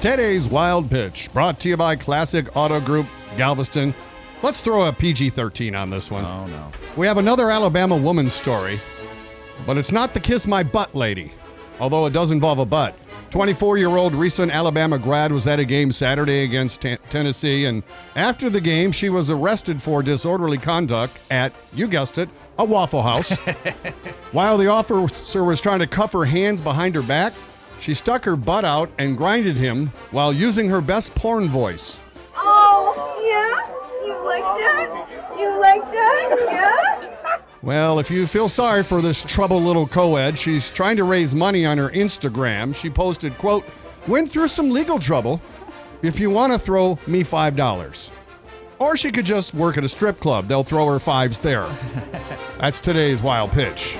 Today's Wild Pitch, brought to you by Classic Auto Group, Galveston. Let's throw a PG 13 on this one. Oh, no. We have another Alabama woman story, but it's not the kiss my butt lady, although it does involve a butt. 24 year old recent Alabama grad was at a game Saturday against T- Tennessee, and after the game, she was arrested for disorderly conduct at, you guessed it, a Waffle House. While the officer was trying to cuff her hands behind her back, she stuck her butt out and grinded him while using her best porn voice. Oh, yeah? You like that? You like that? Yeah? Well, if you feel sorry for this troubled little co-ed, she's trying to raise money on her Instagram. She posted, quote, went through some legal trouble. If you want to throw me $5. Or she could just work at a strip club. They'll throw her fives there. That's today's wild pitch.